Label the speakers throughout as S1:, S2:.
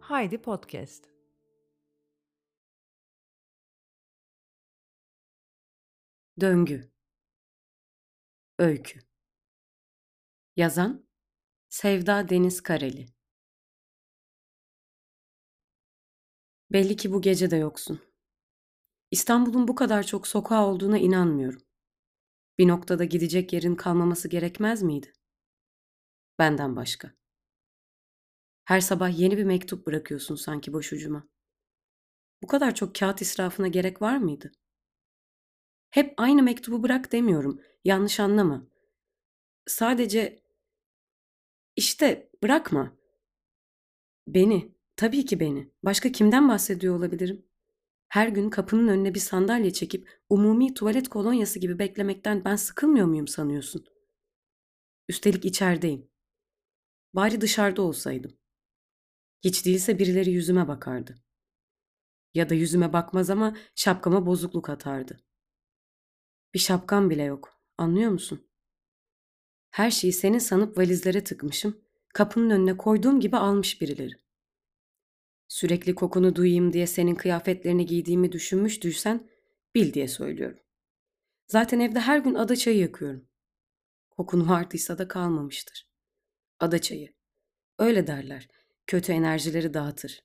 S1: Haydi Podcast.
S2: Döngü Öykü Yazan Sevda Deniz Kareli Belli ki bu gece de yoksun. İstanbul'un bu kadar çok sokağı olduğuna inanmıyorum. Bir noktada gidecek yerin kalmaması gerekmez miydi? Benden başka. Her sabah yeni bir mektup bırakıyorsun sanki boşucuma. Bu kadar çok kağıt israfına gerek var mıydı? Hep aynı mektubu bırak demiyorum. Yanlış anlama. Sadece işte bırakma. Beni, tabii ki beni. Başka kimden bahsediyor olabilirim? Her gün kapının önüne bir sandalye çekip umumi tuvalet kolonyası gibi beklemekten ben sıkılmıyor muyum sanıyorsun? Üstelik içerideyim. Bari dışarıda olsaydım. Hiç değilse birileri yüzüme bakardı. Ya da yüzüme bakmaz ama şapkama bozukluk atardı. Bir şapkam bile yok. Anlıyor musun? Her şeyi senin sanıp valizlere tıkmışım. Kapının önüne koyduğum gibi almış birileri. Sürekli kokunu duyayım diye senin kıyafetlerini giydiğimi düşünmüştüysen bil diye söylüyorum. Zaten evde her gün ada çayı yakıyorum. Kokun vardıysa da kalmamıştır. Ada çayı. Öyle derler. Kötü enerjileri dağıtır.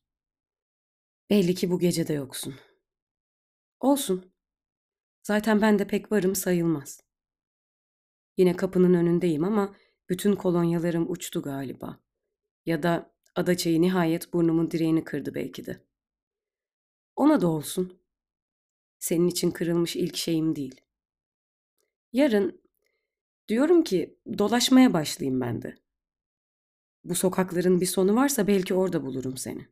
S2: Belli ki bu gece de yoksun. Olsun. Zaten ben de pek varım sayılmaz. Yine kapının önündeyim ama bütün kolonyalarım uçtu galiba. Ya da adaçayı nihayet burnumun direğini kırdı belki de. Ona da olsun. Senin için kırılmış ilk şeyim değil. Yarın diyorum ki dolaşmaya başlayayım ben de. Bu sokakların bir sonu varsa belki orada bulurum seni.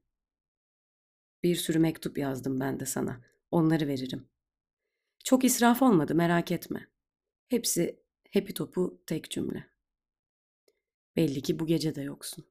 S2: Bir sürü mektup yazdım ben de sana. Onları veririm. Çok israf olmadı merak etme. Hepsi hepi topu tek cümle. Belli ki bu gece de yoksun.